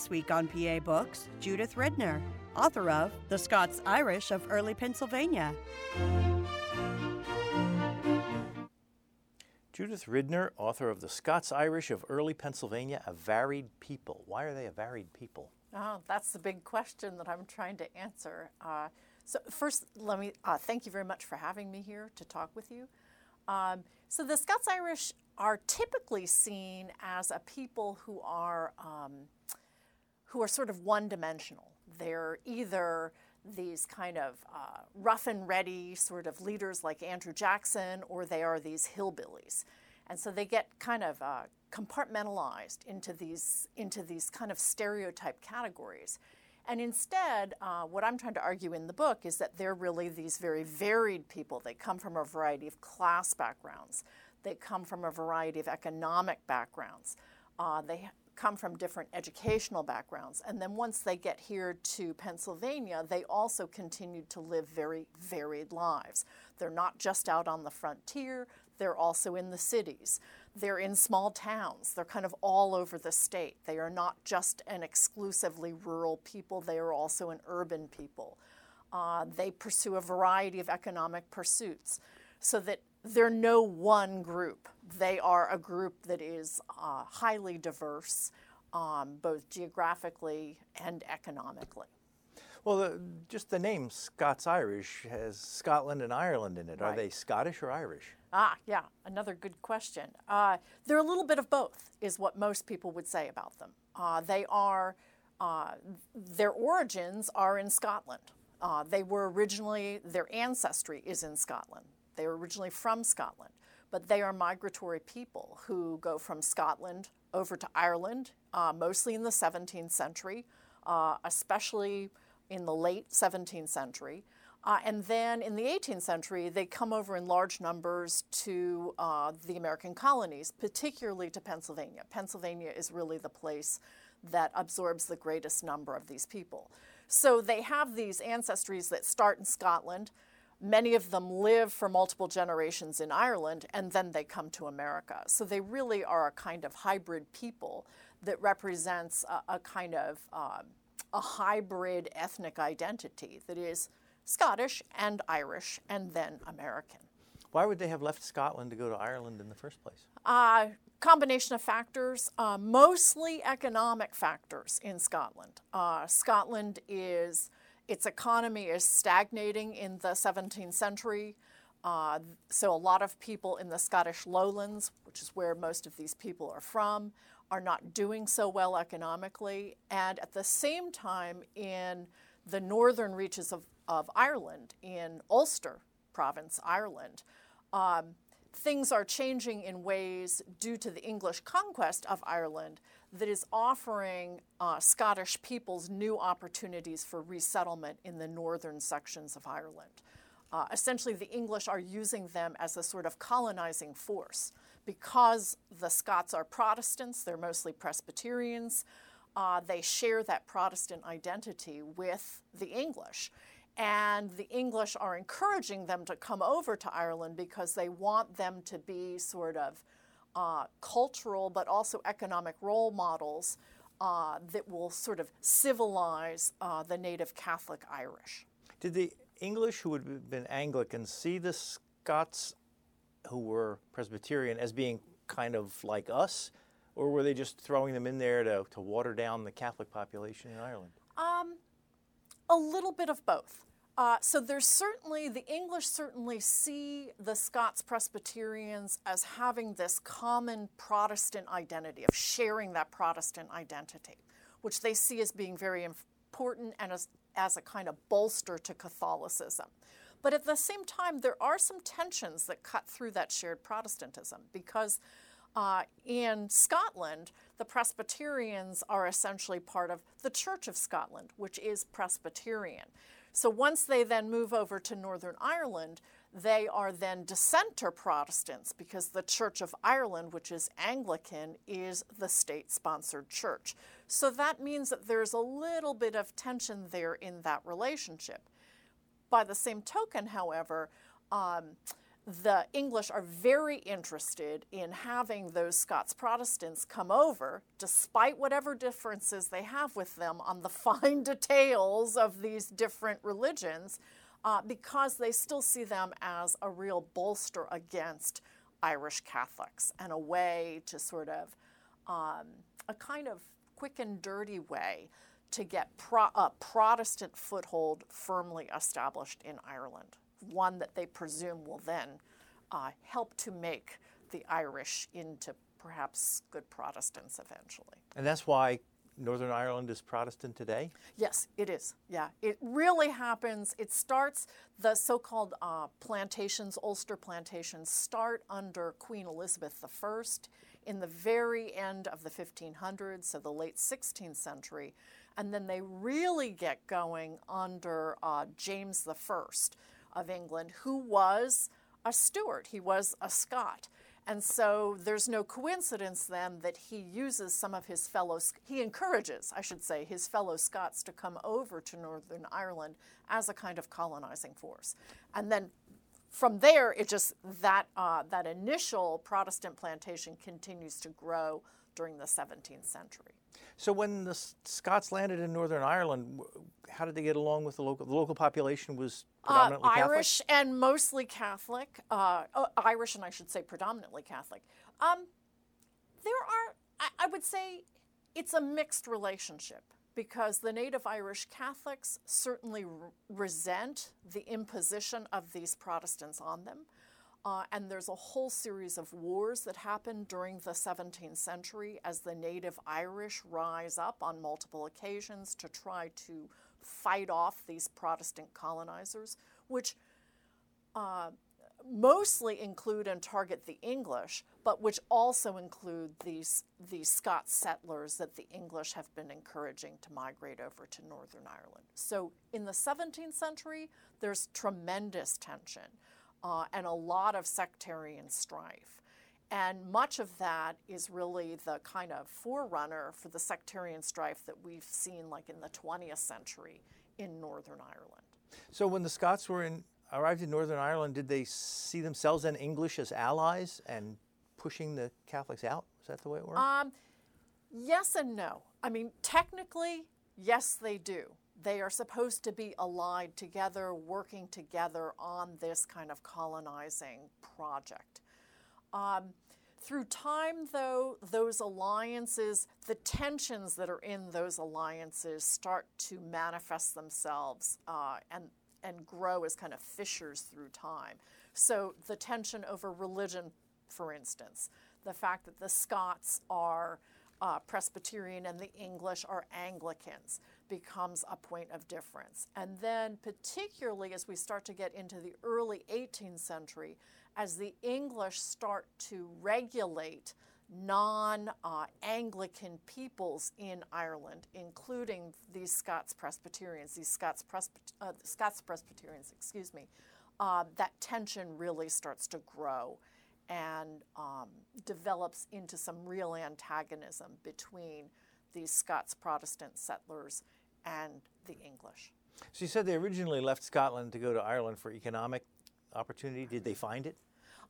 This week on PA Books, Judith Ridner, author of The Scots Irish of Early Pennsylvania. Judith Ridner, author of The Scots Irish of Early Pennsylvania, A Varied People. Why are they a varied people? Oh, that's the big question that I'm trying to answer. Uh, so, first, let me uh, thank you very much for having me here to talk with you. Um, so, the Scots Irish are typically seen as a people who are um, who are sort of one dimensional. They're either these kind of uh, rough and ready sort of leaders like Andrew Jackson, or they are these hillbillies. And so they get kind of uh, compartmentalized into these, into these kind of stereotype categories. And instead, uh, what I'm trying to argue in the book is that they're really these very varied people. They come from a variety of class backgrounds, they come from a variety of economic backgrounds. Uh, they come from different educational backgrounds. And then once they get here to Pennsylvania, they also continue to live very varied lives. They're not just out on the frontier, they're also in the cities. They're in small towns. They're kind of all over the state. They are not just an exclusively rural people, they are also an urban people. Uh, they pursue a variety of economic pursuits so that they're no one group. They are a group that is uh, highly diverse, um, both geographically and economically. Well, the, just the name Scots Irish has Scotland and Ireland in it. Are they Scottish or Irish? Ah, yeah, another good question. Uh, they're a little bit of both, is what most people would say about them. Uh, they are, uh, their origins are in Scotland. Uh, they were originally, their ancestry is in Scotland. They were originally from Scotland, but they are migratory people who go from Scotland over to Ireland, uh, mostly in the 17th century, uh, especially in the late 17th century. Uh, and then in the 18th century, they come over in large numbers to uh, the American colonies, particularly to Pennsylvania. Pennsylvania is really the place that absorbs the greatest number of these people. So they have these ancestries that start in Scotland. Many of them live for multiple generations in Ireland, and then they come to America. So they really are a kind of hybrid people that represents a, a kind of um, a hybrid ethnic identity that is Scottish and Irish and then American. Why would they have left Scotland to go to Ireland in the first place? Uh, combination of factors, uh, mostly economic factors in Scotland. Uh, Scotland is, its economy is stagnating in the 17th century. Uh, so a lot of people in the Scottish lowlands, which is where most of these people are from, are not doing so well economically. And at the same time, in the northern reaches of, of Ireland, in Ulster province, Ireland, um, things are changing in ways due to the English conquest of Ireland that is offering uh, Scottish peoples new opportunities for resettlement in the northern sections of Ireland. Uh, essentially, the English are using them as a sort of colonizing force. Because the Scots are Protestants, they're mostly Presbyterians, uh, they share that Protestant identity with the English. And the English are encouraging them to come over to Ireland because they want them to be sort of uh, cultural but also economic role models uh, that will sort of civilize uh, the native Catholic Irish. Did the English who had been Anglican see the Scots who were Presbyterian as being kind of like us? Or were they just throwing them in there to, to water down the Catholic population in Ireland? Um, a little bit of both. Uh, so there's certainly, the English certainly see the Scots Presbyterians as having this common Protestant identity, of sharing that Protestant identity, which they see as being very important and as, as a kind of bolster to Catholicism. But at the same time, there are some tensions that cut through that shared Protestantism because uh, in Scotland, the Presbyterians are essentially part of the Church of Scotland, which is Presbyterian. So once they then move over to Northern Ireland, they are then dissenter Protestants because the Church of Ireland, which is Anglican, is the state sponsored church. So that means that there's a little bit of tension there in that relationship. By the same token, however, um, the English are very interested in having those Scots Protestants come over, despite whatever differences they have with them on the fine details of these different religions uh, because they still see them as a real bolster against Irish Catholics and a way to sort of, um, a kind of quick and dirty way to get pro- a Protestant foothold firmly established in Ireland, one that they presume will then uh, help to make the Irish into perhaps good Protestants eventually. And that's why Northern Ireland is Protestant today? Yes, it is. Yeah, it really happens. It starts, the so called uh, plantations, Ulster plantations, start under Queen Elizabeth I in the very end of the 1500s, so the late 16th century. And then they really get going under uh, James I of England, who was a Stuart, he was a Scot. And so there's no coincidence then that he uses some of his fellow, he encourages, I should say, his fellow Scots to come over to Northern Ireland as a kind of colonizing force. And then from there, it just, that, uh, that initial Protestant plantation continues to grow during the 17th century. So when the Scots landed in Northern Ireland, how did they get along with the local? The local population was predominantly uh, Irish and mostly Catholic. Uh, uh, Irish and I should say predominantly Catholic. Um, there are, I, I would say, it's a mixed relationship because the native Irish Catholics certainly resent the imposition of these Protestants on them. Uh, and there's a whole series of wars that happen during the 17th century as the native Irish rise up on multiple occasions to try to fight off these Protestant colonizers, which uh, mostly include and target the English, but which also include these, these Scots settlers that the English have been encouraging to migrate over to Northern Ireland. So in the 17th century, there's tremendous tension uh, and a lot of sectarian strife. And much of that is really the kind of forerunner for the sectarian strife that we've seen, like in the 20th century in Northern Ireland. So, when the Scots were in, arrived in Northern Ireland, did they see themselves and English as allies and pushing the Catholics out? Is that the way it worked? Um, yes and no. I mean, technically, yes, they do. They are supposed to be allied together, working together on this kind of colonizing project. Um, through time, though, those alliances, the tensions that are in those alliances start to manifest themselves uh, and, and grow as kind of fissures through time. So, the tension over religion, for instance, the fact that the Scots are uh, Presbyterian and the English are Anglicans becomes a point of difference. And then, particularly as we start to get into the early 18th century, as the English start to regulate non uh, Anglican peoples in Ireland, including these Scots Presbyterians, these Scots, Presby- uh, Scots Presbyterians, excuse me, uh, that tension really starts to grow and um, develops into some real antagonism between these Scots Protestant settlers and the English. So you said they originally left Scotland to go to Ireland for economic opportunity. Did they find it?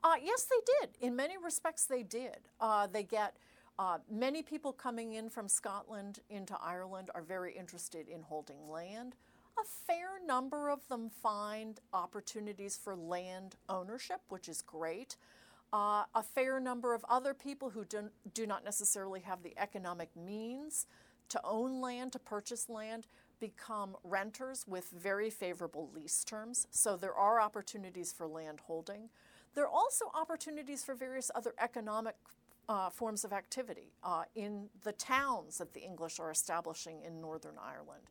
Uh, yes, they did. In many respects, they did. Uh, they get uh, many people coming in from Scotland into Ireland are very interested in holding land. A fair number of them find opportunities for land ownership, which is great. Uh, a fair number of other people who do, do not necessarily have the economic means to own land, to purchase land, become renters with very favorable lease terms. So there are opportunities for land holding. There are also opportunities for various other economic uh, forms of activity uh, in the towns that the English are establishing in Northern Ireland.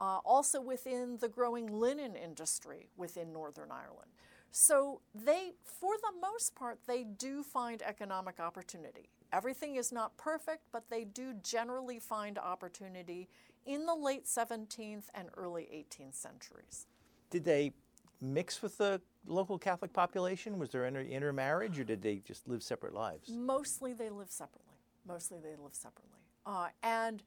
Uh, also within the growing linen industry within Northern Ireland. So they, for the most part, they do find economic opportunity Everything is not perfect, but they do generally find opportunity in the late 17th and early 18th centuries. Did they mix with the local Catholic population? Was there inter- intermarriage, or did they just live separate lives? Mostly they live separately. Mostly they live separately. Uh, and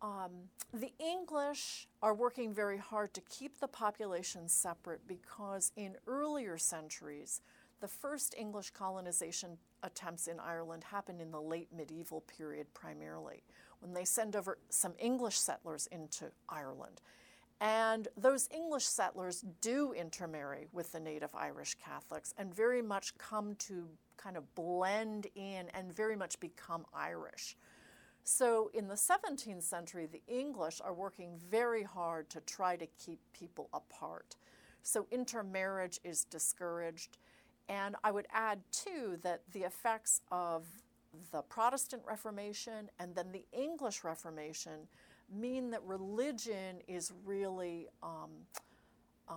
um, the English are working very hard to keep the population separate because in earlier centuries, the first English colonization attempts in Ireland happened in the late medieval period primarily, when they send over some English settlers into Ireland. And those English settlers do intermarry with the native Irish Catholics and very much come to kind of blend in and very much become Irish. So in the 17th century, the English are working very hard to try to keep people apart. So intermarriage is discouraged. And I would add, too, that the effects of the Protestant Reformation and then the English Reformation mean that religion is really um, uh,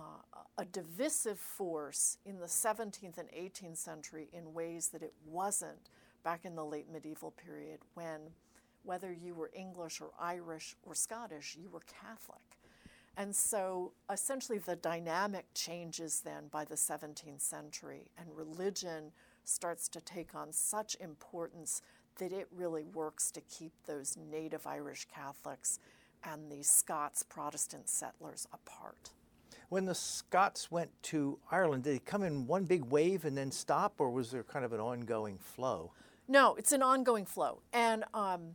a divisive force in the 17th and 18th century in ways that it wasn't back in the late medieval period when whether you were English or Irish or Scottish, you were Catholic. And so essentially the dynamic changes then by the 17th century, and religion starts to take on such importance that it really works to keep those native Irish Catholics and the Scots Protestant settlers apart. When the Scots went to Ireland, did they come in one big wave and then stop, or was there kind of an ongoing flow? No, it's an ongoing flow. And um,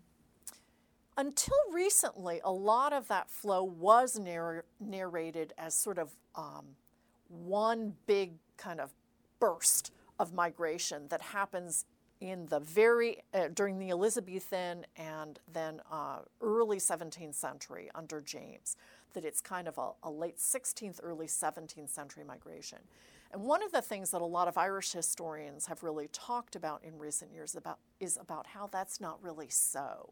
until recently, a lot of that flow was narr- narrated as sort of um, one big kind of burst of migration that happens in the very uh, during the Elizabethan and then uh, early 17th century under James. That it's kind of a, a late 16th, early 17th century migration. And one of the things that a lot of Irish historians have really talked about in recent years about is about how that's not really so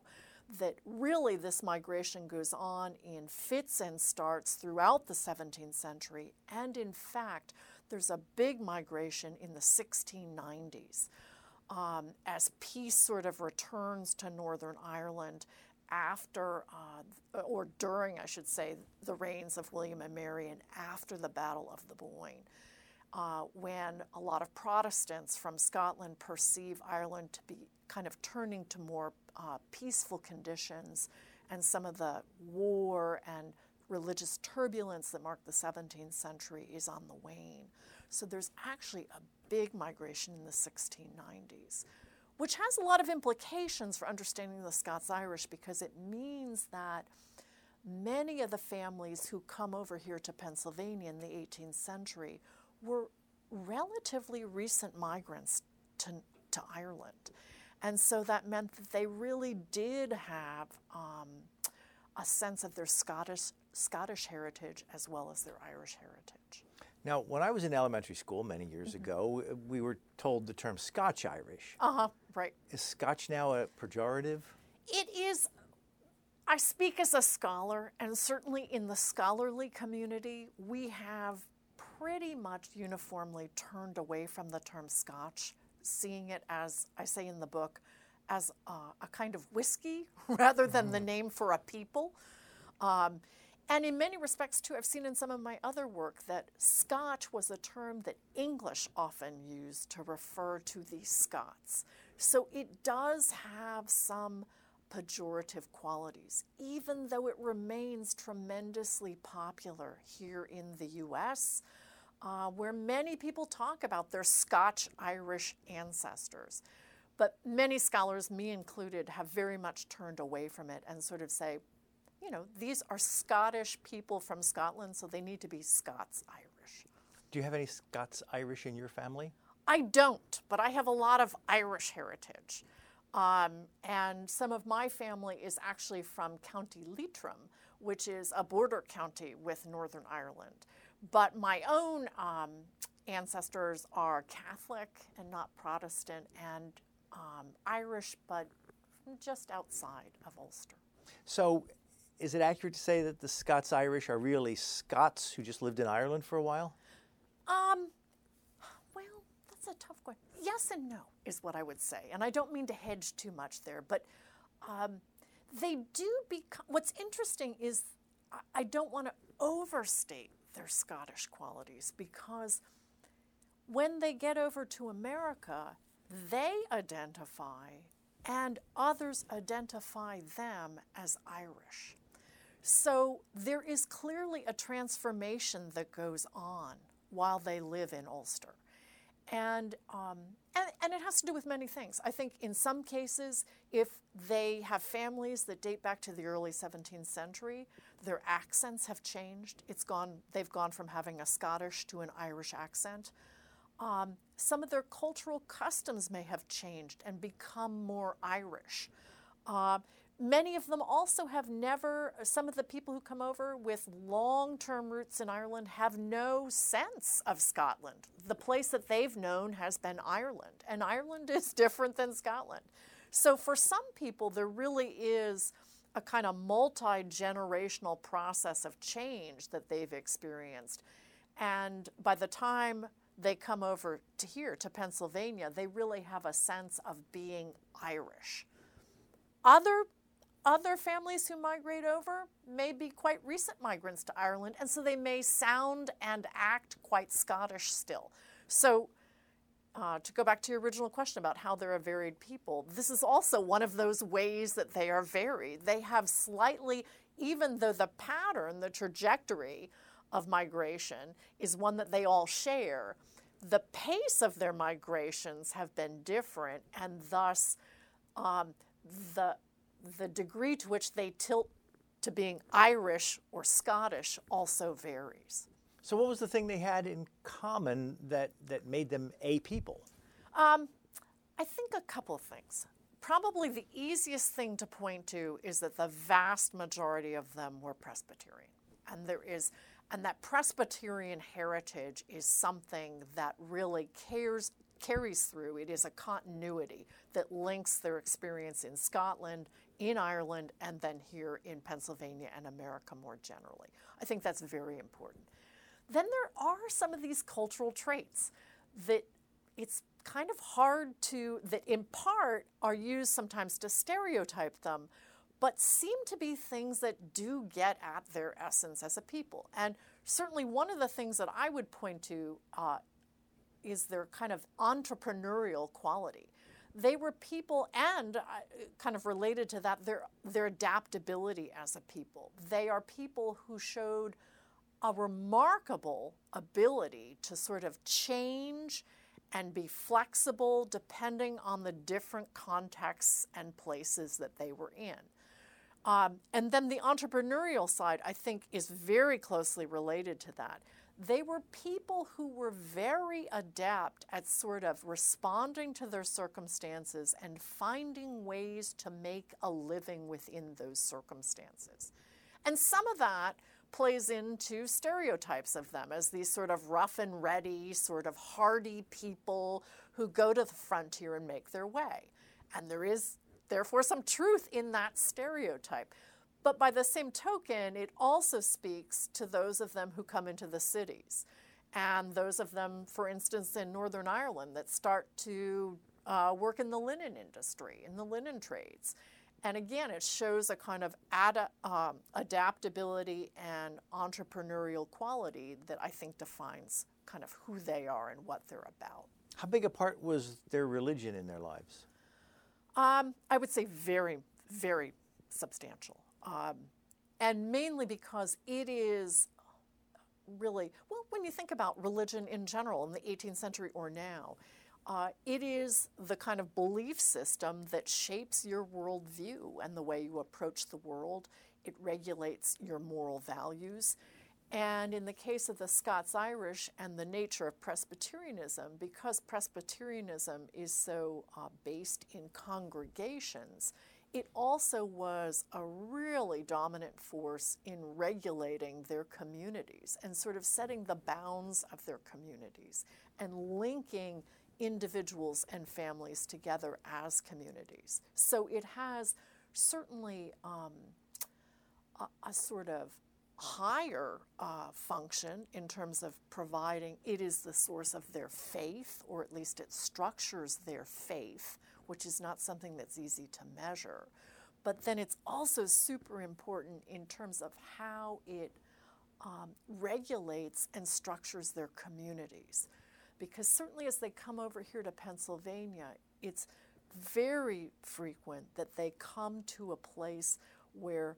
that really this migration goes on in fits and starts throughout the 17th century. And in fact, there's a big migration in the 1690s um, as peace sort of returns to Northern Ireland after, uh, or during, I should say, the reigns of William and Mary and after the Battle of the Boyne. Uh, when a lot of Protestants from Scotland perceive Ireland to be kind of turning to more uh, peaceful conditions, and some of the war and religious turbulence that marked the 17th century is on the wane. So there's actually a big migration in the 1690s, which has a lot of implications for understanding the Scots Irish because it means that many of the families who come over here to Pennsylvania in the 18th century were relatively recent migrants to, to Ireland. And so that meant that they really did have um, a sense of their Scottish, Scottish heritage as well as their Irish heritage. Now, when I was in elementary school many years mm-hmm. ago, we were told the term Scotch Irish. Uh huh, right. Is Scotch now a pejorative? It is. I speak as a scholar, and certainly in the scholarly community, we have pretty much uniformly turned away from the term Scotch seeing it as I say in the book, as a, a kind of whiskey rather than mm-hmm. the name for a people. Um, and in many respects, too, I've seen in some of my other work that Scotch was a term that English often used to refer to the Scots. So it does have some pejorative qualities, even though it remains tremendously popular here in the US uh, where many people talk about their Scotch Irish ancestors. But many scholars, me included, have very much turned away from it and sort of say, you know, these are Scottish people from Scotland, so they need to be Scots Irish. Do you have any Scots Irish in your family? I don't, but I have a lot of Irish heritage. Um, and some of my family is actually from County Leitrim, which is a border county with Northern Ireland. But my own um, ancestors are Catholic and not Protestant, and um, Irish, but just outside of Ulster. So, is it accurate to say that the Scots Irish are really Scots who just lived in Ireland for a while? Um, well, That's a tough question. Yes and no is what I would say. And I don't mean to hedge too much there, but um, they do become. What's interesting is I don't want to overstate their Scottish qualities because when they get over to America, they identify and others identify them as Irish. So there is clearly a transformation that goes on while they live in Ulster. And, um, and, and, it has to do with many things. I think in some cases, if they have families that date back to the early 17th century, their accents have changed. It's gone, they've gone from having a Scottish to an Irish accent. Um, some of their cultural customs may have changed and become more Irish. Uh, Many of them also have never, some of the people who come over with long term roots in Ireland have no sense of Scotland. The place that they've known has been Ireland, and Ireland is different than Scotland. So for some people, there really is a kind of multi generational process of change that they've experienced. And by the time they come over to here, to Pennsylvania, they really have a sense of being Irish. Other other families who migrate over may be quite recent migrants to Ireland, and so they may sound and act quite Scottish still. So, uh, to go back to your original question about how they're a varied people, this is also one of those ways that they are varied. They have slightly, even though the pattern, the trajectory of migration is one that they all share, the pace of their migrations have been different, and thus um, the the degree to which they tilt to being Irish or Scottish also varies. So, what was the thing they had in common that, that made them a people? Um, I think a couple of things. Probably the easiest thing to point to is that the vast majority of them were Presbyterian. And there is and that Presbyterian heritage is something that really cares, carries through. It is a continuity that links their experience in Scotland in Ireland and then here in Pennsylvania and America more generally. I think that's very important. Then there are some of these cultural traits that it's kind of hard to, that in part are used sometimes to stereotype them, but seem to be things that do get at their essence as a people. And certainly one of the things that I would point to uh, is their kind of entrepreneurial quality they were people, and uh, kind of related to that, their, their adaptability as a people. They are people who showed a remarkable ability to sort of change and be flexible depending on the different contexts and places that they were in. Um, and then the entrepreneurial side, I think, is very closely related to that they were people who were very adept at sort of responding to their circumstances and finding ways to make a living within those circumstances. And some of that plays into stereotypes of them as these sort of rough and ready, sort of hardy people who go to the frontier and make their way. And there is, therefore, some truth in that stereotype. But by the same token, it also speaks to those of them who come into the cities and those of them, for instance, in Northern Ireland that start to uh, work in the linen industry, in the linen trades. And again, it shows a kind of ad, um, adaptability and entrepreneurial quality that I think defines kind of who they are and what they're about. How big a part was their religion in their lives? Um, I would say very, very substantial. Um, and mainly because it is really, well, when you think about religion in general in the 18th century or now, uh, it is the kind of belief system that shapes your worldview and the way you approach the world. It regulates your moral values. And in the case of the Scots Irish and the nature of Presbyterianism, because Presbyterianism is so uh, based in congregations, it also was a really dominant force in regulating their communities and sort of setting the bounds of their communities and linking individuals and families together as communities. So it has certainly um, a, a, sort of higher uh, function in terms of providing it is the source of their faith, or at least it structures their faith, which is not something that's easy to measure. But then it's also super important in terms of how it um, regulates and structures their communities. Because certainly as they come over here to Pennsylvania, it's very frequent that they come to a place where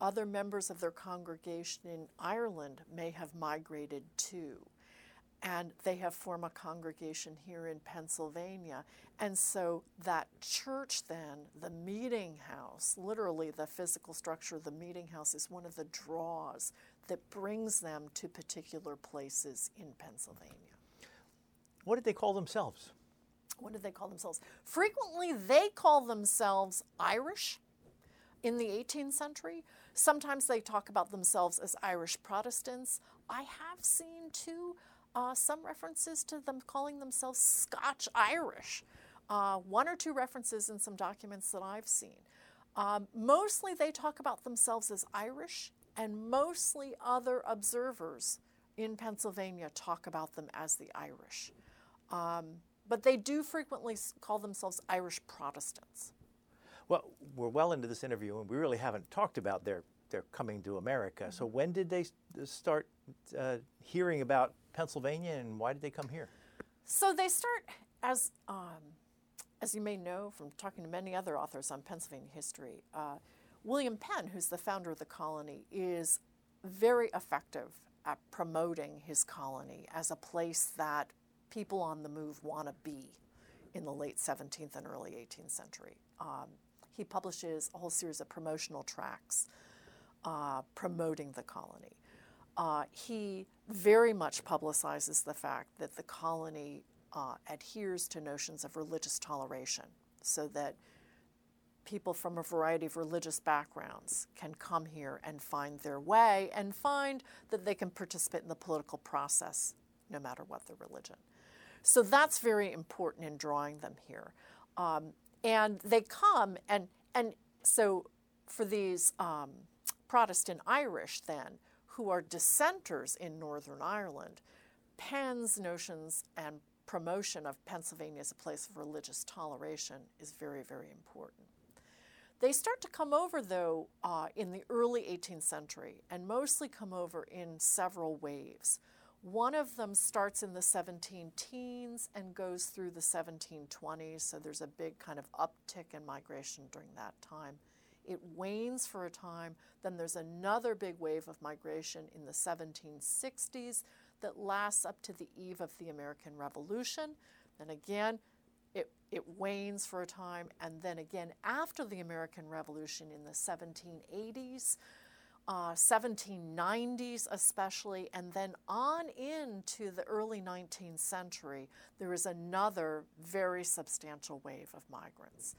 other members of their congregation in Ireland may have migrated to. And they have formed a congregation here in Pennsylvania. And so that church, then, the meeting house, literally the physical structure of the meeting house, is one of the draws that brings them to particular places in Pennsylvania. What did they call themselves? What did they call themselves? Frequently, they call themselves Irish in the 18th century. Sometimes they talk about themselves as Irish Protestants. I have seen too uh, some references to them calling themselves Scotch Irish. Uh, one or two references in some documents that I've seen. Um, mostly they talk about themselves as Irish, and mostly other observers in Pennsylvania talk about them as the Irish. Um, but they do frequently call themselves Irish Protestants. Well, we're well into this interview, and we really haven't talked about their their coming to America. Mm-hmm. So when did they start uh, hearing about Pennsylvania, and why did they come here? So they start as um, as you may know from talking to many other authors on Pennsylvania history. Uh, William Penn, who's the founder of the colony, is very effective at promoting his colony as a place that people on the move want to be in the late 17th and early 18th century. Um, he publishes a whole series of promotional tracts uh, promoting the colony. Uh, he very much publicizes the fact that the colony uh, adheres to notions of religious toleration so that people from a variety of religious backgrounds can come here and find their way and find that they can participate in the political process no matter what their religion. So that's very important in drawing them here. Um, and they come, and, and so for these um, Protestant Irish, then, who are dissenters in Northern Ireland, Penn's notions and promotion of Pennsylvania as a place of religious toleration is very, very important. They start to come over, though, uh, in the early 18th century and mostly come over in several waves. One of them starts in the 17 teens and goes through the 1720s, so there's a big kind of uptick in migration during that time. It wanes for a time, then there's another big wave of migration in the 1760s that lasts up to the eve of the American Revolution. Then again, it, it wanes for a time, and then again after the American Revolution in the 1780s, uh, 1790s especially, and then on into the early 19th century, there is another very substantial wave of migrants.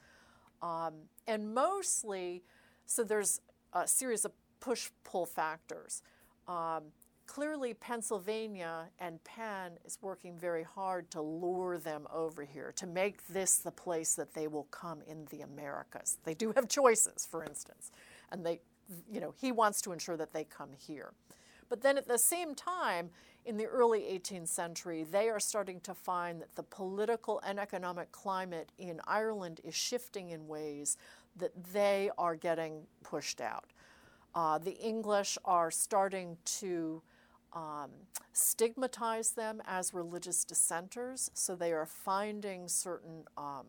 Um, and mostly, so there's a series of push pull factors. Um, clearly Pennsylvania and Penn is working very hard to lure them over here, to make this the place that they will come in the Americas. They do have choices, for instance, and they, you know, he wants to ensure that they come here. But then at the same time, in the early 18th century, they are starting to find that the political and economic climate in Ireland is shifting in ways that they are getting pushed out. Uh, the English are starting to um, stigmatize them as religious dissenters, so they are finding certain um,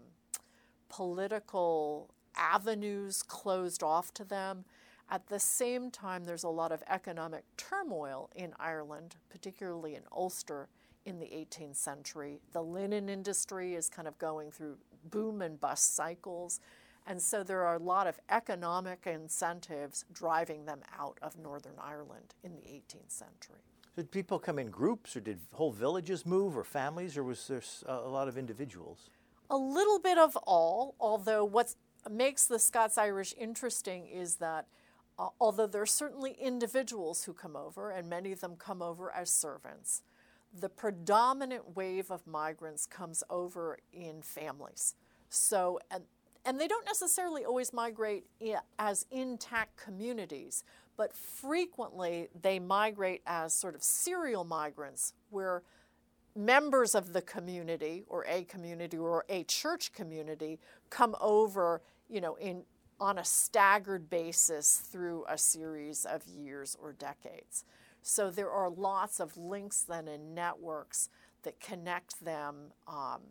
political avenues closed off to them. At the same time, there's a lot of economic turmoil in Ireland, particularly in Ulster in the 18th century. The linen industry is kind of going through boom and bust cycles. And so there are a lot of economic incentives driving them out of Northern Ireland in the 18th century. Did people come in groups, or did whole villages move, or families, or was there a lot of individuals? A little bit of all, although what makes the Scots Irish interesting is that uh, although there are certainly individuals who come over, and many of them come over as servants, the predominant wave of migrants comes over in families. So, and, and they don't necessarily always migrate as intact communities, but frequently they migrate as sort of serial migrants where members of the community or a community or a church community come over, you know, in on a staggered basis through a series of years or decades. So there are lots of links then and networks that connect them um,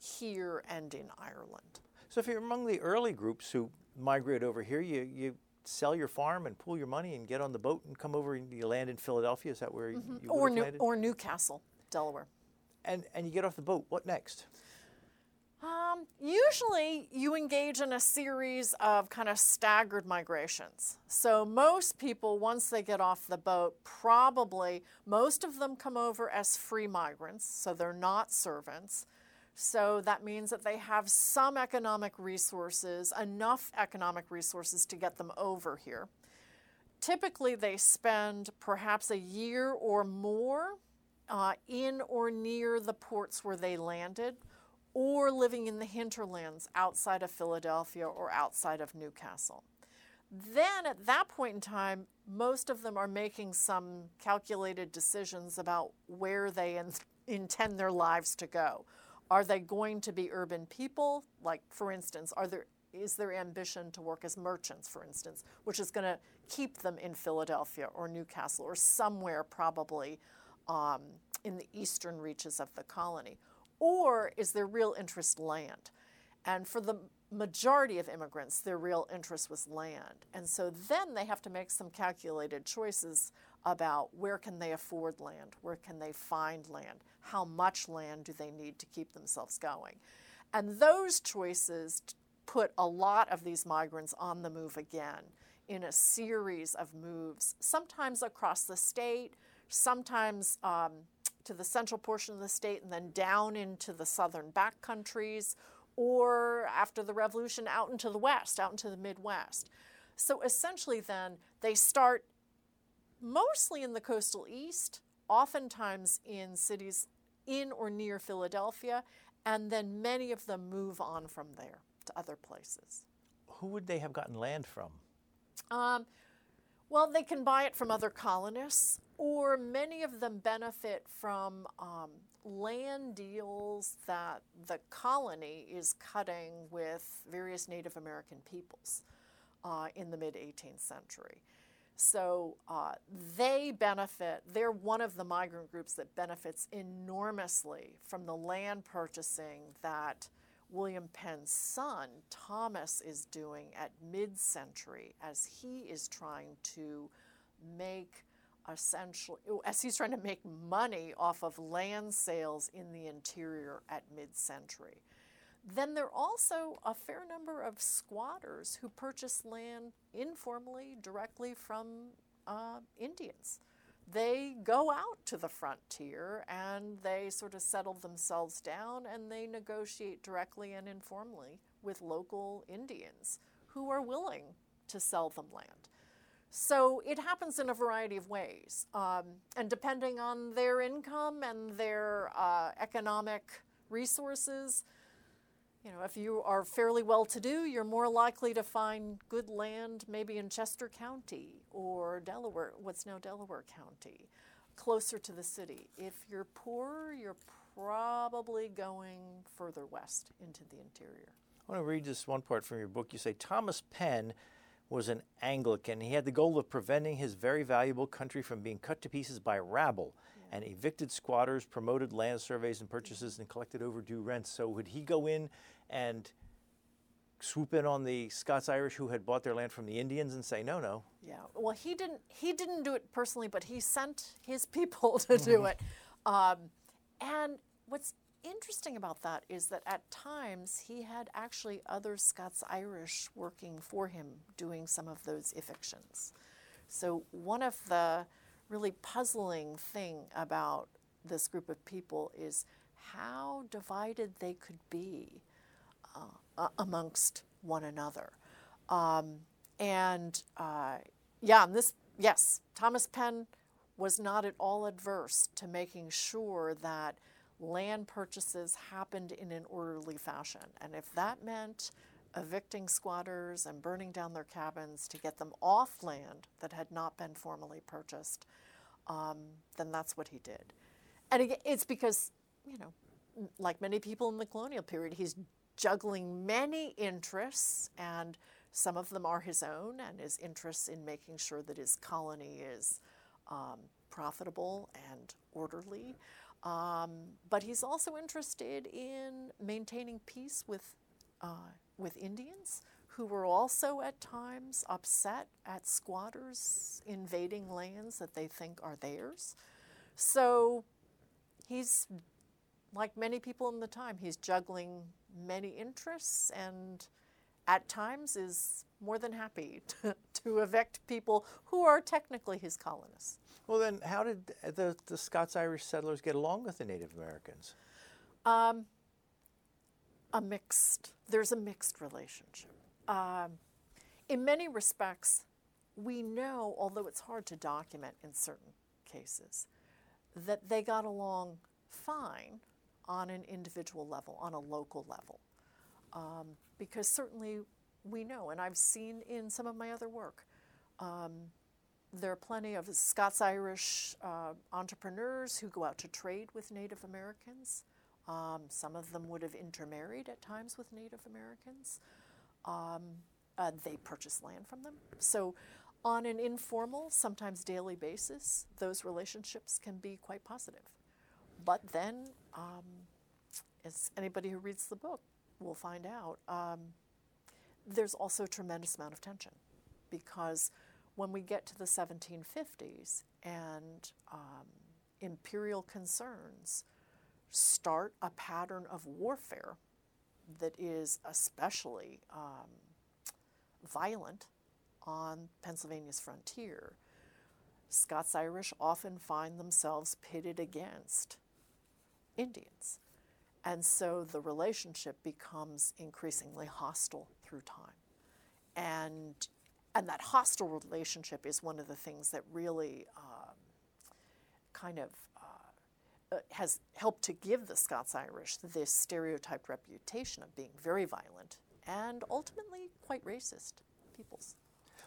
here and in Ireland. So if you're among the early groups who migrate over here, you, you sell your farm and pool your money and get on the boat and come over and you land in Philadelphia. Is that where mm-hmm. you or, New, landed? or New Castle, Delaware. And, and you get off the boat. What next? Um, usually, you engage in a series of kind of staggered migrations. So, most people, once they get off the boat, probably most of them come over as free migrants, so they're not servants. So, that means that they have some economic resources, enough economic resources to get them over here. Typically, they spend perhaps a year or more uh, in or near the ports where they landed or living in the hinterlands outside of Philadelphia or outside of New Castle. Then at that point in time, most of them are making some calculated decisions about where they in- intend their lives to go. Are they going to be urban people? Like, for instance, are there is their ambition to work as merchants, for instance, which is going to keep them in Philadelphia or New Castle or somewhere probably um, in the eastern reaches of the colony? Or is their real interest land? And for the majority of immigrants, their real interest was land. And so then they have to make some calculated choices about where can they afford land, where can they find land, how much land do they need to keep themselves going. And those choices put a lot of these migrants on the move again in a series of moves, sometimes across the state, sometimes um, to the central portion of the state and then down into the southern back countries, or after the revolution, out into the west, out into the Midwest. So essentially, then, they start mostly in the coastal east, oftentimes in cities in or near Philadelphia, and then many of them move on from there to other places. Who would they have gotten land from? Um, well, they can buy it from other colonists or many of them benefit from um, land deals that the colony is cutting with various Native American peoples uh, in the mid 18th century. So uh, they benefit, they're one of the migrant groups that benefits enormously from the land purchasing that William Penn's son, Thomas, is doing at mid century as he is trying to make essentially, as he's trying to make money off of land sales in the interior at mid century. Then there are also a fair number of squatters who purchase land informally, directly from uh, Indians. They go out to the frontier and they sort of settle themselves down and they negotiate directly and informally with local Indians who are willing to sell them land. So it happens in a variety of ways. Um, and depending on their income and their uh, economic resources, you know, if you are fairly well to do, you're more likely to find good land maybe in Chester County or Delaware, what's now Delaware County, closer to the city. If you're poor, you're probably going further west into the interior. I want to read this one part from your book. You say Thomas Penn was an Anglican. He had the goal of preventing his very valuable country from being cut to pieces by rabble yeah. and evicted squatters, promoted land surveys and purchases, and collected overdue rents. So, would he go in and swoop in on the Scots Irish who had bought their land from the Indians and say, no, no? Yeah, well, he didn't, he didn't do it personally, but he sent his people to do mm-hmm. it. Um, and what's interesting about that is that at times he had actually other Scots Irish working for him doing some of those evictions. So one of the really puzzling thing about this group of people is how divided they could be uh, amongst one another. Um, and uh, yeah, and this, yes, Thomas Penn was not at all adverse to making sure that land purchases happened in an orderly fashion. And if that meant evicting squatters and burning down their cabins to get them off land that had not been formally purchased, um, then that's what he did. And again, it's because, you know, like many people in the colonial period, he's juggling many interests, and some of them are his own, and his interests in making sure that his colony is um, profitable and orderly. Um, but he's also interested in maintaining peace with, uh, with Indians who were also at times upset at squatters invading lands that they think are theirs. So he's, like many people in the time, he's juggling many interests and at times is more than happy to, to evict people who are technically his colonists. Well, then, how did the, the Scots Irish settlers get along with the Native Americans? Um, a mixed, there's a mixed relationship. Um, in many respects, we know, although it's hard to document in certain cases, that they got along fine on an individual level, on a local level. Um, because certainly we know, and I've seen in some of my other work, um, there are plenty of Scots Irish uh, entrepreneurs who go out to trade with Native Americans. Um, some of them would have intermarried at times with Native Americans. Um, uh, they purchase land from them. So, on an informal, sometimes daily basis, those relationships can be quite positive. But then, um, as anybody who reads the book will find out, um, there's also a tremendous amount of tension because when we get to the 1750s and um, imperial concerns start a pattern of warfare that is especially um, violent on Pennsylvania's frontier, Scots Irish often find themselves pitted against Indians. And so the relationship becomes increasingly hostile through time. And, and that hostile relationship is one of the things that really um, kind of uh, uh, has helped to give the Scots Irish this stereotyped reputation of being very violent and ultimately quite racist peoples.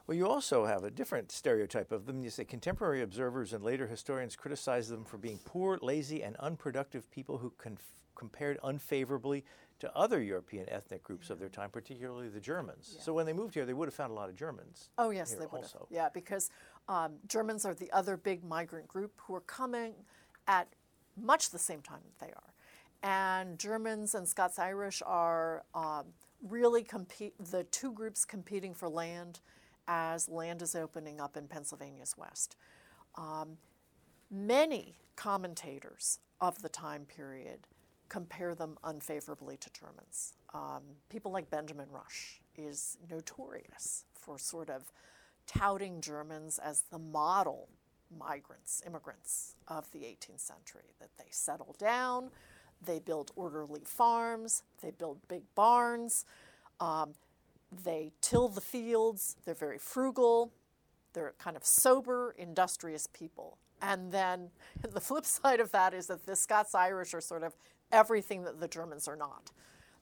Well, you also have a different stereotype of them. You say contemporary observers and later historians criticize them for being poor, lazy, and unproductive people who conf- compared unfavorably to other European ethnic groups of their time, particularly the Germans. So when they moved here, they would have found a lot of Germans. Oh, yes, they would have. Yeah, because um, Germans are the other big migrant group who are coming at much the same time that they are. And Germans and Scots Irish are um, really compete, the two groups competing for land as land is opening up in Pennsylvania's west. Um, many commentators of the time period compare them unfavorably to Germans. Um, people like Benjamin Rush is notorious for sort of touting Germans as the model migrants, immigrants of the 18th century, that they settle down, they build orderly farms, they build big barns, um, they till the fields, they're very frugal, they're kind of sober, industrious people. And then the flip side of that is that the Scots Irish are sort of everything that the Germans are not.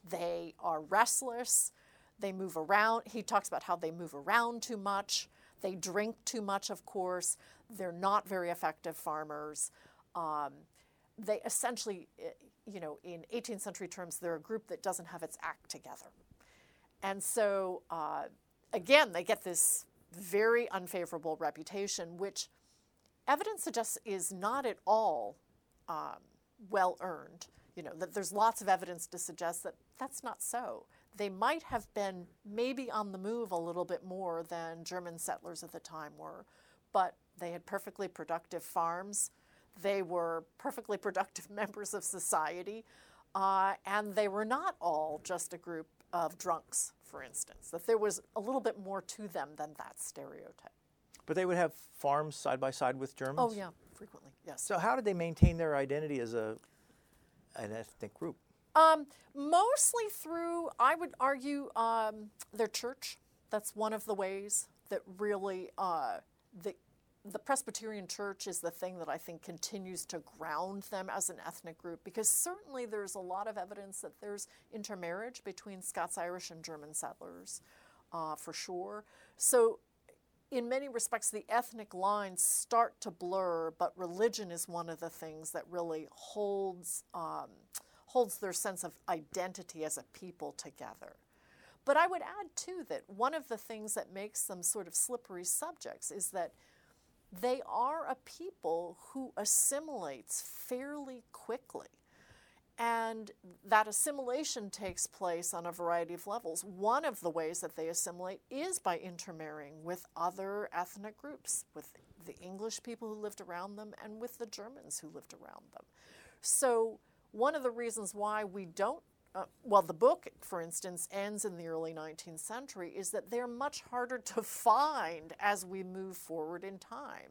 They are restless, they move around. He talks about how they move around too much, they drink too much, of course, they're not very effective farmers. Um, they essentially, eh, you know, in 18th century terms, they're a group that doesn't have its act together. And so, uh, again, they get this very unfavorable reputation, which evidence suggests is not at all um, well earned. You know, that there's lots of evidence to suggest that that's not so. They might have been maybe on the move a little bit more than German settlers at the time were, but they had perfectly productive farms. They were perfectly productive members of society. Uh, and they were not all just a group of drunks, for instance, that there was a little bit more to them than that stereotype. But they would have farms side by side with Germans? Oh, yeah, frequently, yes. So how did they maintain their identity as a an ethnic group? Um, mostly through, I would argue, um, their church. That's one of the ways that really uh, that the Presbyterian Church is the thing that I think continues to ground them as an ethnic group because certainly there's a lot of evidence that there's intermarriage between Scots Irish and German settlers, uh, for sure. So, in many respects, the ethnic lines start to blur, but religion is one of the things that really holds, um, holds their sense of identity as a people together. But I would add, too, that one of the things that makes them sort of slippery subjects is that they are a people who assimilates fairly quickly. And that assimilation takes place on a variety of levels. One of the ways that they assimilate is by intermarrying with other ethnic groups, with the English people who lived around them and with the Germans who lived around them. So, one of the reasons why we don't uh, well, the book, for instance, ends in the early 19th century, is that they're much harder to find as we move forward in time.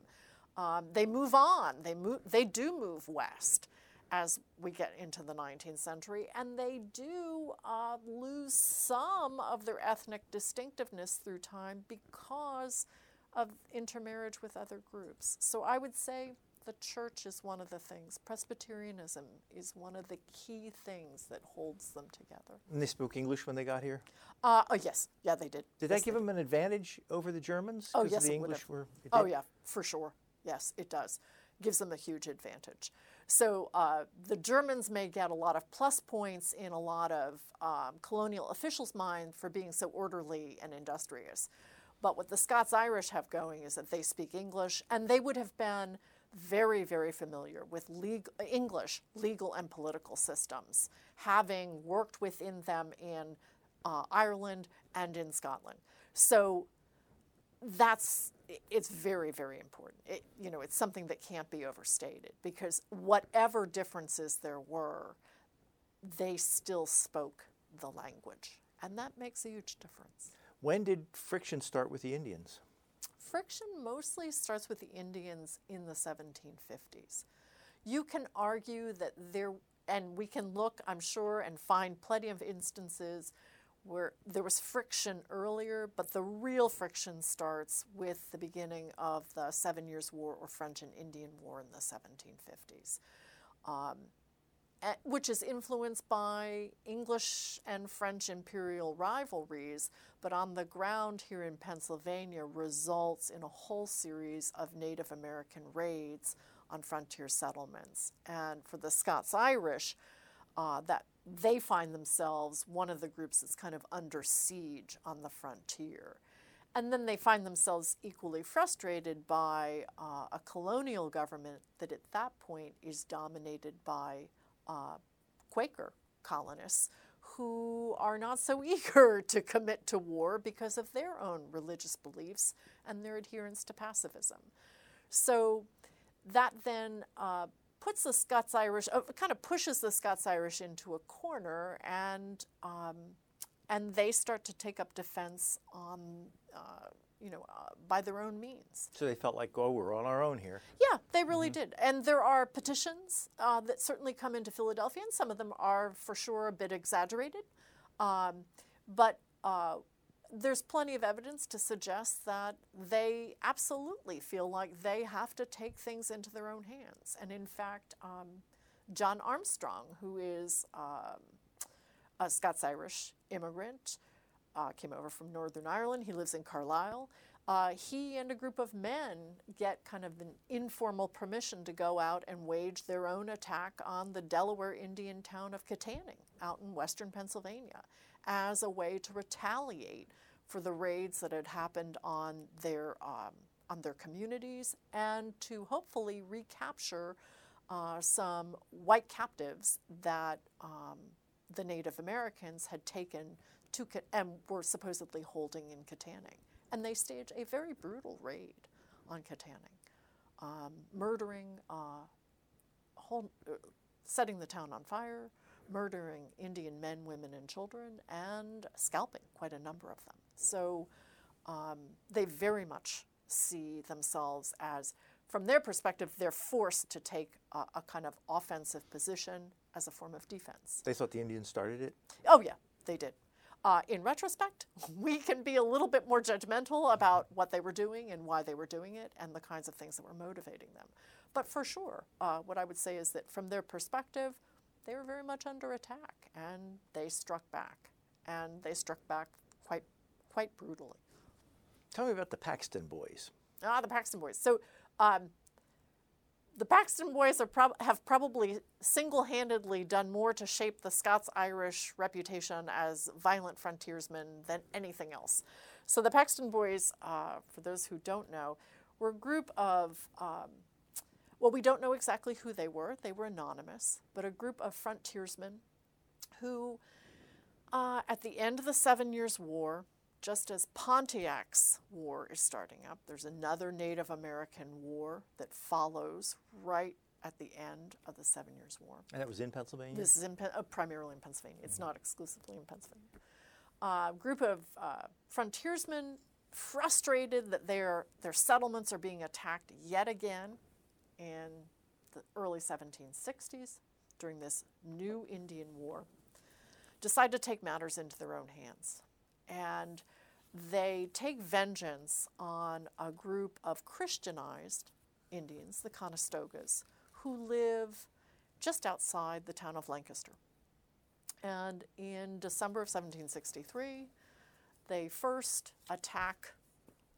Um, they move on, they, move, they do move west as we get into the 19th century, and they do uh, lose some of their ethnic distinctiveness through time because of intermarriage with other groups. So I would say the church is one of the things. Presbyterianism is one of the key things that holds them together. And they spoke English when they got here? Uh, oh, yes. Yeah, they did. Did yes, that give them an advantage over the Germans? Oh, yes, the English were. Oh, yeah, for sure. Yes, it does. Gives them a huge advantage. So uh, the Germans may get a lot of plus points in a lot of um, colonial officials' mind for being so orderly and industrious. But what the Scots Irish have going is that they speak English, and they would have been very, very familiar with legal, English legal and political systems, having worked within them in uh, Ireland and in Scotland. So that's it's very, very important. It, you know, it's something that can't be overstated because whatever differences there were, they still spoke the language, and that makes a huge difference. When did friction start with the Indians? friction mostly starts with the Indians in the 1750s. You can argue that there, and we can look, I'm sure, and find plenty of instances where there was friction earlier, but the real friction starts with the beginning of the Seven Years' War or French and Indian War in the 1750s. Um, which is influenced by English and French imperial rivalries, but on the ground here in Pennsylvania results in a whole series of Native American raids on frontier settlements. And for the Scots Irish, uh, that they find themselves one of the groups that's kind of under siege on the frontier. And then they find themselves equally frustrated by uh, a colonial government that at that point is dominated by uh, Quaker colonists who are not so eager to commit to war because of their own religious beliefs and their adherence to pacifism. So that then uh, puts the Scots Irish, uh, kind of pushes the Scots Irish into a corner, and um, and they start to take up defense on uh, you know, uh, by their own means. So they felt like, oh, we're on our own here. Yeah, they really mm-hmm. did. And there are petitions uh, that certainly come into Philadelphia, and some of them are for sure a bit exaggerated. Um, but uh, there's plenty of evidence to suggest that they absolutely feel like they have to take things into their own hands. And in fact, um, John Armstrong, who is um, a Scots Irish immigrant, uh, came over from Northern Ireland. He lives in Carlisle. Uh, he and a group of men get kind of an informal permission to go out and wage their own attack on the Delaware Indian town of Kittanning out in western Pennsylvania as a way to retaliate for the raids that had happened on their, um, on their communities and to hopefully recapture uh, some white captives that um, the Native Americans had taken to and were supposedly holding in Kittanning. And they stage a very brutal raid on Kittanning, um, murdering, uh, whole, uh, setting the town on fire, murdering Indian men, women, and children, and scalping quite a number of them. So um, they very much see themselves as, from their perspective, they're forced to take a, a kind of offensive position as a form of defense. They thought the Indians started it? Oh, yeah, they did. Uh, in retrospect, we can be a little bit more judgmental about what they were doing and why they were doing it and the kinds of things that were motivating them. But for sure, uh, what I would say is that from their perspective, they were very much under attack and they struck back. And they struck back quite, quite brutally. Tell me about the Paxton boys. Ah, the Paxton boys. So, um, the Paxton boys prob- have probably single handedly done more to shape the Scots Irish reputation as violent frontiersmen than anything else. So, the Paxton boys, uh, for those who don't know, were a group of, um, well, we don't know exactly who they were, they were anonymous, but a group of frontiersmen who, uh, at the end of the Seven Years' War, just as Pontiac's war is starting up, there's another Native American war that follows right at the end of the Seven Years' War. And that was in Pennsylvania? This is in, uh, primarily in Pennsylvania. It's not exclusively in Pennsylvania. A uh, group of uh, frontiersmen frustrated that their, their settlements are being attacked yet again in the early 1760s during this new Indian War, decide to take matters into their own hands. And they take vengeance on a group of Christianized Indians, the Conestogas, who live just outside the town of Lancaster. And in December of 1763, they first attack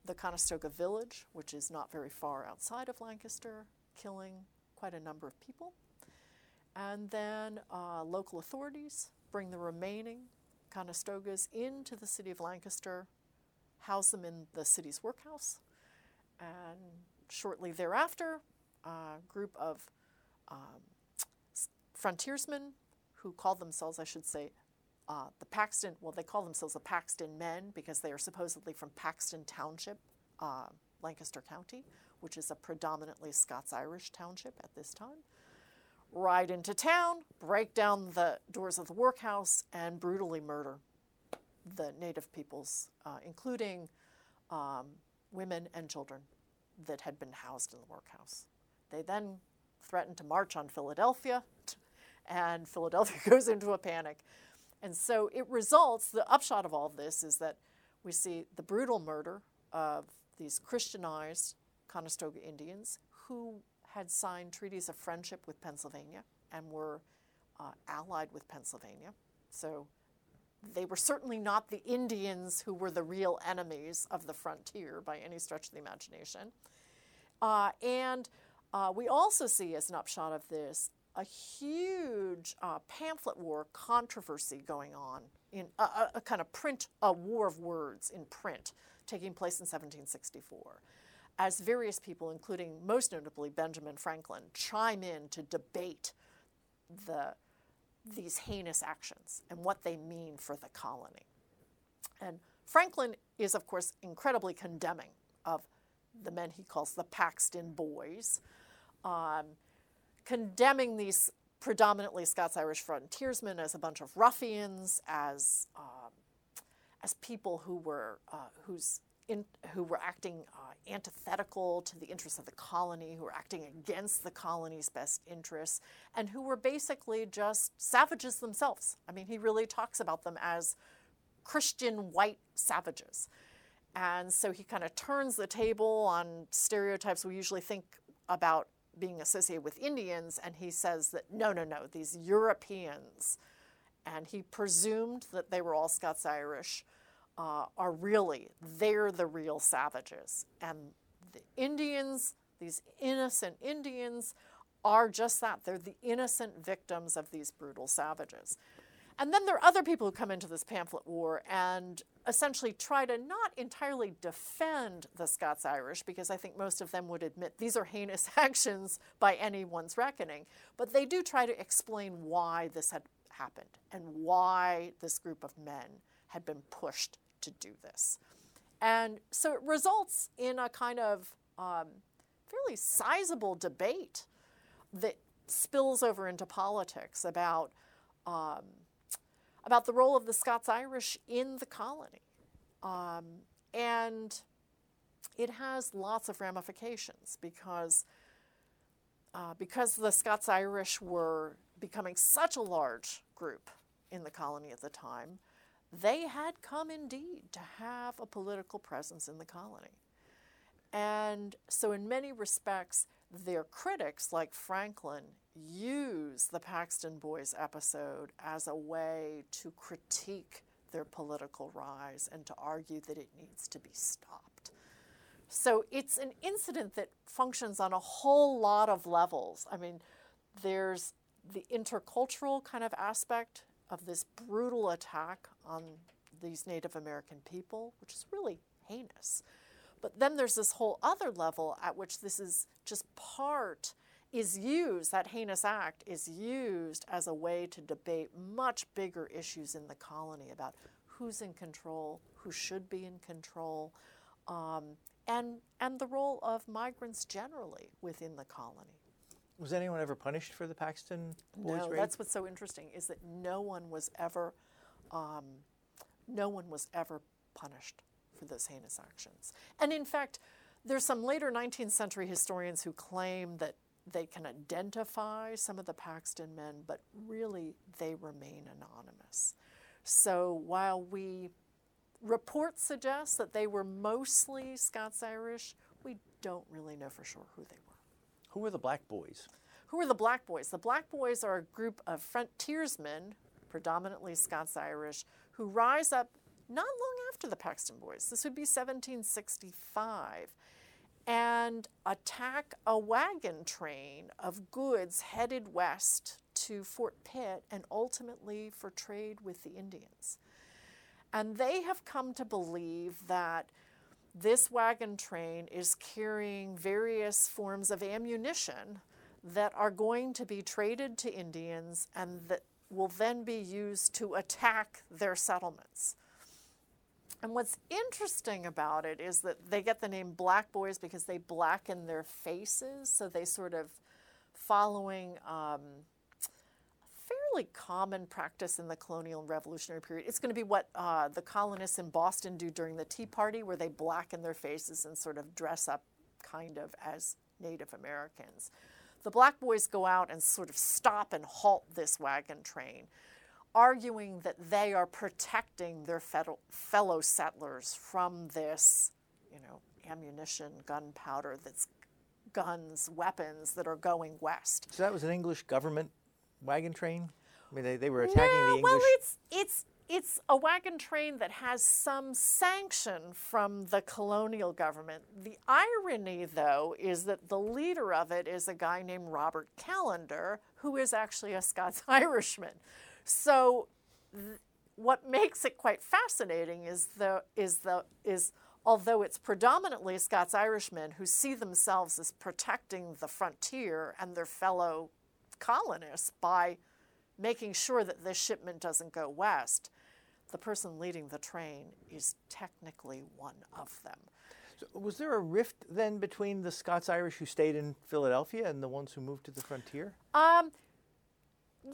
the Conestoga village, which is not very far outside of Lancaster, killing quite a number of people. And then uh, local authorities bring the remaining Conestogas into the city of Lancaster, house them in the city's workhouse, and shortly thereafter, a group of um, frontiersmen who called themselves, I should say, uh, the Paxton, well, they call themselves the Paxton Men because they are supposedly from Paxton Township, uh, Lancaster County, which is a predominantly Scots Irish township at this time ride into town, break down the doors of the workhouse, and brutally murder the native peoples, uh, including um, women and children that had been housed in the workhouse. They then threatened to march on Philadelphia, and Philadelphia goes into a panic. And so it results, the upshot of all of this is that we see the brutal murder of these Christianized Conestoga Indians who had signed treaties of friendship with Pennsylvania and were uh, allied with Pennsylvania. So they were certainly not the Indians who were the real enemies of the frontier by any stretch of the imagination. Uh, and uh, we also see, as an upshot of this, a huge uh, pamphlet war controversy going on in a, a, a, kind of print, a war of words in print taking place in 1764 as various people, including most notably Benjamin Franklin, chime in to debate the, these heinous actions and what they mean for the colony. And Franklin is, of course, incredibly condemning of the men he calls the Paxton Boys, um, condemning these predominantly Scots Irish frontiersmen as a bunch of ruffians, as um, as people who were uh, whose in, who were acting uh, antithetical to the interests of the colony, who were acting against the colony's best interests, and who were basically just savages themselves. I mean, he really talks about them as Christian white savages. And so he kind of turns the table on stereotypes we usually think about being associated with Indians, and he says that no, no, no, these Europeans, and he presumed that they were all Scots Irish uh, are really, they're the real savages. And the Indians, these innocent Indians, are just that. They're the innocent victims of these brutal savages. And then there are other people who come into this pamphlet war and essentially try to not entirely defend the Scots Irish, because I think most of them would admit these are heinous actions by anyone's reckoning, but they do try to explain why this had happened and why this group of men had been pushed to do this. And so it results in a kind of um, fairly sizable debate that spills over into politics about, um, about the role of the Scots Irish in the colony. Um, and it has lots of ramifications because, uh, because the Scots Irish were becoming such a large group in the colony at the time they had come indeed to have a political presence in the colony. And so, in many respects, their critics, like Franklin, use the Paxton Boys episode as a way to critique their political rise and to argue that it needs to be stopped. So it's an incident that functions on a whole lot of levels. I mean, there's the intercultural kind of aspect of this brutal attack on these Native American people, which is really heinous. But then there's this whole other level at which this is just part, is used, that heinous act is used as a way to debate much bigger issues in the colony about who's in control, who should be in control, um, and, and the role of migrants generally within the colony. Was anyone ever punished for the Paxton Boys no, raid? that's what's so interesting is that no one was ever, um, no one was ever punished for those heinous actions. And in fact, there's some later 19th century historians who claim that they can identify some of the Paxton men, but really they remain anonymous. So while we reports suggest that they were mostly Scots Irish, we don't really know for sure who they were. Who were the Black Boys? Who are the Black Boys? The Black Boys are a group of frontiersmen, predominantly Scots Irish, who rise up not long after the Paxton Boys. This would be 1765 and attack a wagon train of goods headed west to Fort Pitt and ultimately for trade with the Indians. And they have come to believe that this wagon train is carrying various forms of ammunition that are going to be traded to Indians and that will then be used to attack their settlements. And what's interesting about it is that they get the name Black Boys because they blacken their faces, so they sort of following um, fairly common practice in the colonial and revolutionary period. It's going to be what uh, the colonists in Boston do during the Tea Party, where they blacken their faces and sort of dress up kind of as Native Americans. The Black Boys go out and sort of stop and halt this wagon train arguing that they are protecting their fellow settlers from this, you know, ammunition, gunpowder that's guns, weapons that are going west. So that was an English government wagon train? I mean, they, they were attacking yeah, the English. Well, it's, it's, it's a wagon train that has some sanction from the colonial government. The irony, though, is that the leader of it is a guy named Robert Callender, who is actually a Scots Irishman. So, th- what makes it quite fascinating is the is the is although it's predominantly Scots Irishmen who see themselves as protecting the frontier and their fellow colonists by making sure that this shipment doesn't go west, the person leading the train is technically one of them. So was there a rift then between the Scots Irish who stayed in Philadelphia and the ones who moved to the frontier? Um,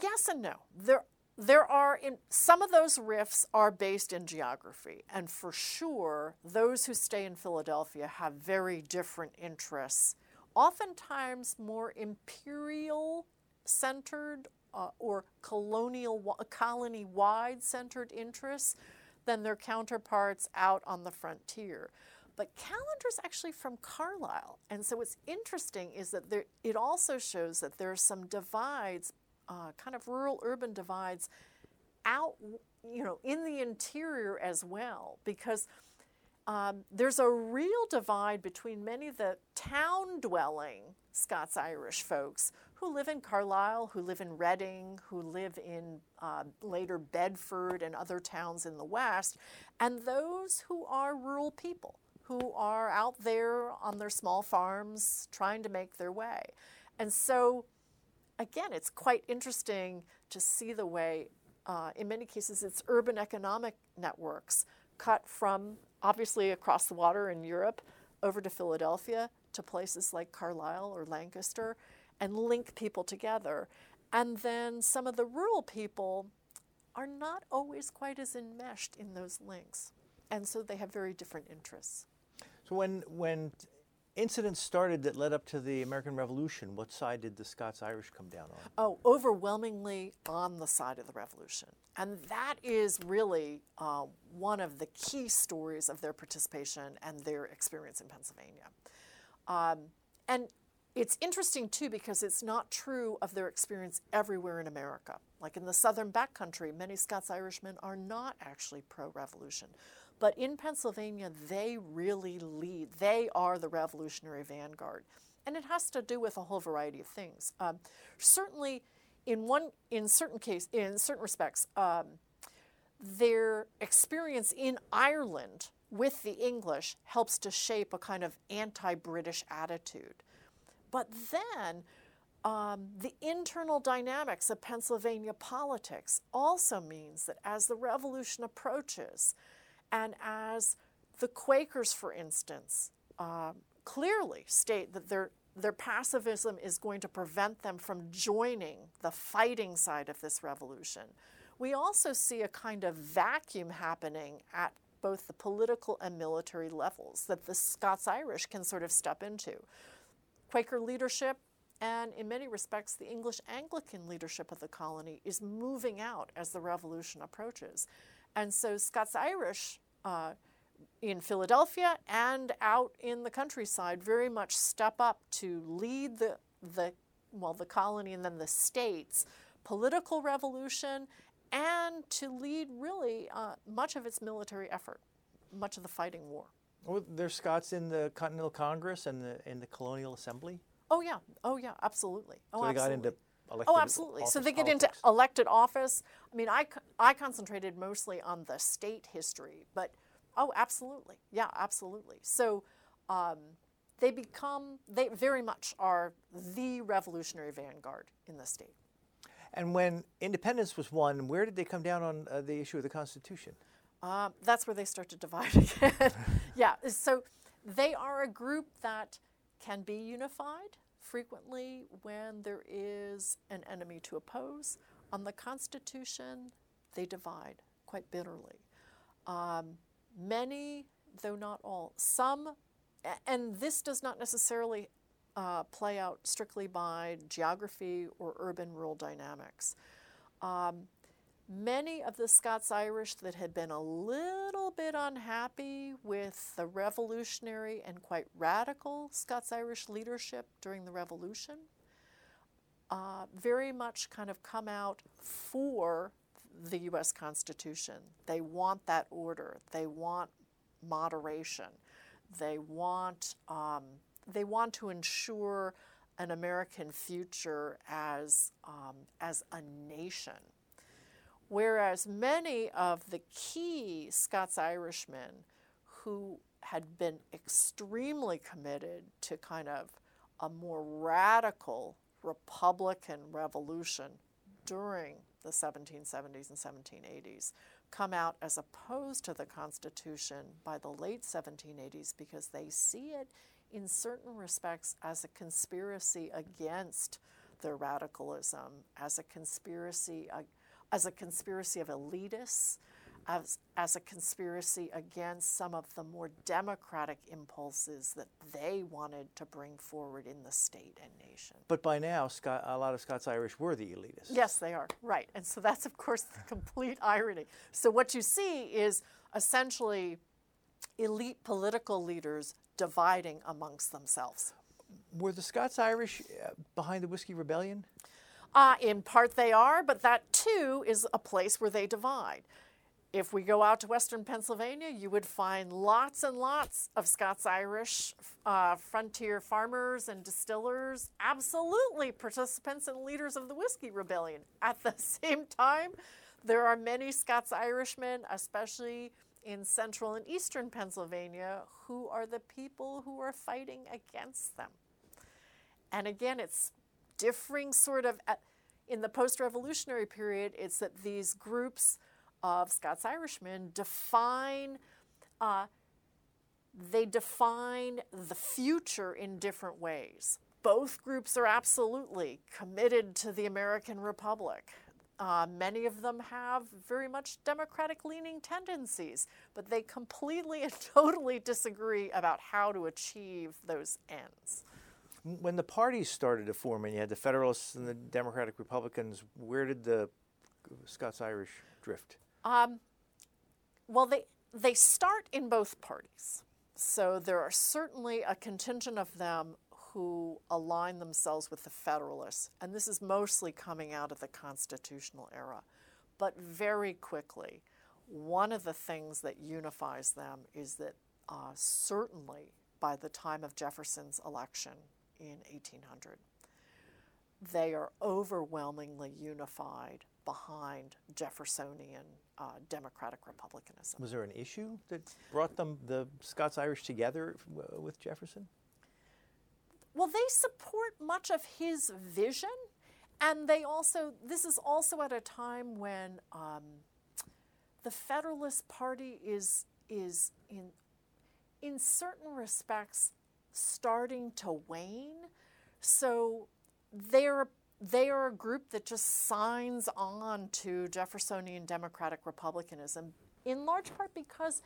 yes and no. There there are in some of those rifts are based in geography and for sure those who stay in philadelphia have very different interests oftentimes more imperial centered uh, or colonial colony wide centered interests than their counterparts out on the frontier but Callender's actually from Carlisle. And so what's interesting is that there, it also shows that there are some divides uh, kind of rural urban divides out, you know, in the interior as well, because um, there's a real divide between many of the town dwelling Scots Irish folks who live in Carlisle, who live in Reading, who live in uh, later Bedford and other towns in the West, and those who are rural people who are out there on their small farms trying to make their way. And so again, it's quite interesting to see the way, uh, in many cases, it's urban economic networks cut from obviously across the water in Europe over to Philadelphia to places like Carlisle or Lancaster and link people together. And then some of the rural people are not always quite as enmeshed in those links. And so they have very different interests. So when when incidents started that led up to the American Revolution, what side did the Scots Irish come down on? Oh, overwhelmingly on the side of the revolution. And that is really uh, one of the key stories of their participation and their experience in Pennsylvania. Um, and it's interesting too because it's not true of their experience everywhere in America. Like in the southern backcountry, many Scots Irishmen are not actually pro revolution. But in Pennsylvania, they really lead. They are the revolutionary vanguard. And it has to do with a whole variety of things. Um, certainly, in one, in certain case, in certain respects, um, their experience in Ireland with the English helps to shape a kind of anti-British attitude. But then um, the internal dynamics of Pennsylvania politics also means that as the revolution approaches, and as the Quakers, for instance, uh, clearly state that their their pacifism is going to prevent them from joining the fighting side of this revolution. We also see a kind of vacuum happening at both the political and military levels that the Scots Irish can sort of step into. Quaker leadership and, in many respects, the English Anglican leadership of the colony is moving out as the revolution approaches. And so Scots Irish uh, in Philadelphia and out in the countryside very much step up to lead the, the well, the colony and then the states political revolution and to lead really uh, much of its military effort, much of the fighting war. Well, there's Scots in the Continental Congress and the in the Colonial Assembly. Oh yeah, oh yeah, absolutely. Oh, so they absolutely. got into elected Oh, absolutely. So they get politics. into elected office. I mean, I, I concentrated mostly on the state history, but oh, absolutely. Yeah, absolutely. So um, they become, they very much are the revolutionary vanguard in the state. And when independence was won, where did they come down on uh, the issue of the Constitution? Uh, that's where they start to divide again. yeah, so they are a group that can be unified frequently when there is an enemy to oppose. On the Constitution, they divide quite bitterly. Um, many, though not all, some, and this does not necessarily uh, play out strictly by geography or urban rural dynamics. Um, many of the Scots Irish that had been a little bit unhappy with the revolutionary and quite radical Scots Irish leadership during the Revolution uh, very much kind of come out for the U.S. Constitution. They want that order. They want moderation. They want um, they want to ensure an American future as um, as a nation. Whereas many of the key Scots Irishmen who had been extremely committed to kind of a more radical Republican revolution during the 1770s and 1780s come out as opposed to the Constitution by the late 1780s because they see it in certain respects as a conspiracy against their radicalism, as a conspiracy, ag- as a conspiracy of elitists, as, as a conspiracy against some of the more democratic impulses that they wanted to bring forward in the state and nation. But by now, Scot- a lot of Scots Irish were the elitists. Yes, they are. Right. And so that's, of course, the complete irony. So what you see is essentially elite political leaders dividing amongst themselves. Were the Scots Irish uh, behind the Whiskey Rebellion? Uh, in part, they are, but that too is a place where they divide. If we go out to western Pennsylvania, you would find lots and lots of Scots Irish uh, frontier farmers and distillers, absolutely participants and leaders of the Whiskey Rebellion. At the same time, there are many Scots Irishmen, especially in central and eastern Pennsylvania, who are the people who are fighting against them. And again, it's differing sort of at, in the post-revolutionary period. It's that these groups of Scots Irishmen define uh, they define the future in different ways. Both groups are absolutely committed to the American Republic. Uh, many of them have very much democratic leaning tendencies, but they completely and totally disagree about how to achieve those ends. When the parties started to form and you had the Federalists and the Democratic Republicans, where did the Scots Irish drift? Um, well, they, they start in both parties. So there are certainly a contingent of them who align themselves with the Federalists, and this is mostly coming out of the constitutional era. But very quickly, one of the things that unifies them is that uh, certainly by the time of Jefferson's election in 1800, they are overwhelmingly unified behind Jeffersonian uh, democratic republicanism. Was there an issue that brought them, the Scots Irish, together with Jefferson? Well, they support much of his vision, and they also, this is also at a time when um, the Federalist Party is, is in, in certain respects starting to wane. So they're they are a group that just signs on to Jeffersonian democratic republicanism, in large part because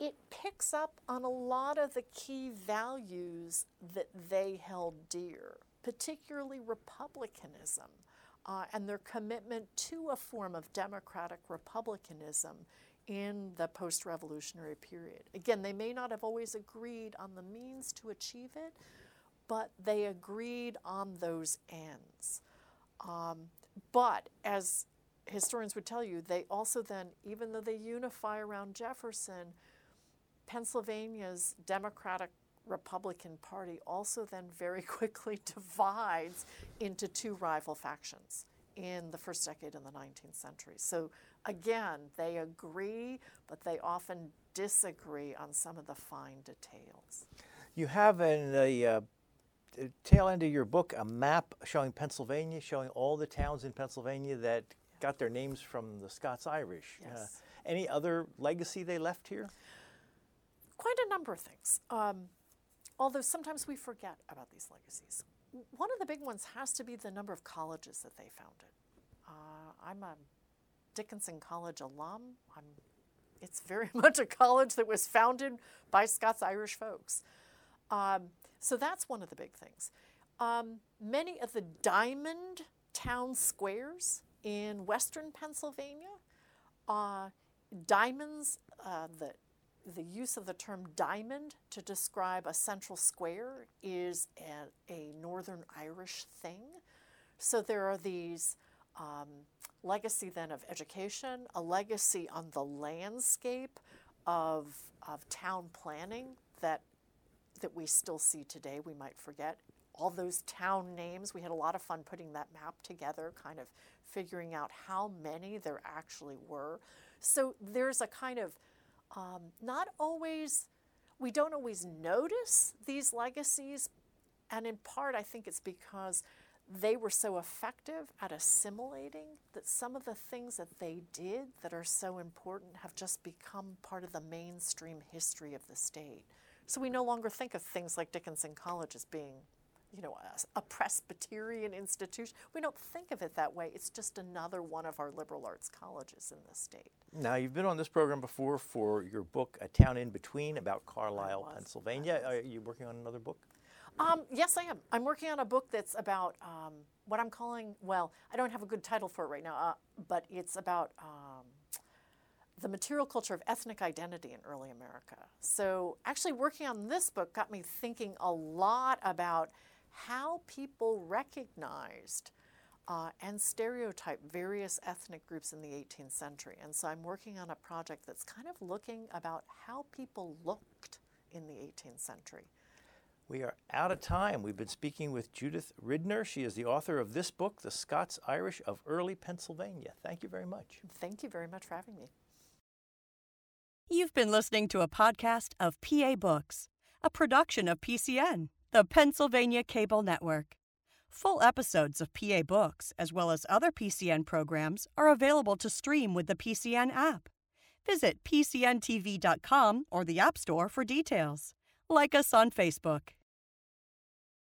it picks up on a lot of the key values that they held dear, particularly republicanism uh, and their commitment to a form of democratic republicanism in the post revolutionary period. Again, they may not have always agreed on the means to achieve it, but they agreed on those ends. Um, but as historians would tell you, they also then, even though they unify around Jefferson, Pennsylvania's Democratic Republican Party also then very quickly divides into two rival factions in the first decade of the 19th century. So again, they agree, but they often disagree on some of the fine details. You have in the uh, tail end of your book a map showing Pennsylvania, showing all the towns in Pennsylvania that got their names from the Scots Irish. Yes. Uh, any other legacy they left here? Quite a number of things. Um, although sometimes we forget about these legacies. One of the big ones has to be the number of colleges that they founded. Uh, I'm a Dickinson College alum. I'm, it's very much a college that was founded by Scots Irish folks. Um, so that's one of the big things. Um, many of the diamond town squares in western Pennsylvania, uh, diamonds, uh, the use of the term diamond to describe a central square is a, a Northern Irish thing. So there are these um, legacy then of education, a legacy on the landscape of, of town planning that that we still see today, we might forget. All those town names, we had a lot of fun putting that map together, kind of figuring out how many there actually were. So there's a kind of um, not always, we don't always notice these legacies. And in part, I think it's because they were so effective at assimilating that some of the things that they did that are so important have just become part of the mainstream history of the state. So we no longer think of things like Dickinson College as being, you know, a, a, Presbyterian institution. We don't think of it that way. It's just another one of our liberal arts colleges in the state. Now, you've been on this program before for your book, A Town in Between, about Carlisle, Pennsylvania. Are you working on another book? Um, yes, I am. I'm working on a book that's about um, what I'm calling, well, I don't have a good title for it right now, uh, but it's about um, the material culture of ethnic identity in early America. So, actually, working on this book got me thinking a lot about how people recognized uh, and stereotyped various ethnic groups in the 18th century. And so, I'm working on a project that's kind of looking about how people looked in the 18th century. We are out of time. We've been speaking with Judith Ridner. She is the author of this book, The Scots Irish of Early Pennsylvania. Thank you very much. Thank you very much for having me. You've been listening to a podcast of PA Books, a production of PCN, the Pennsylvania Cable Network. Full episodes of PA Books, as well as other PCN programs, are available to stream with the PCN app. Visit PCNTV.com or the App Store for details. Like us on Facebook.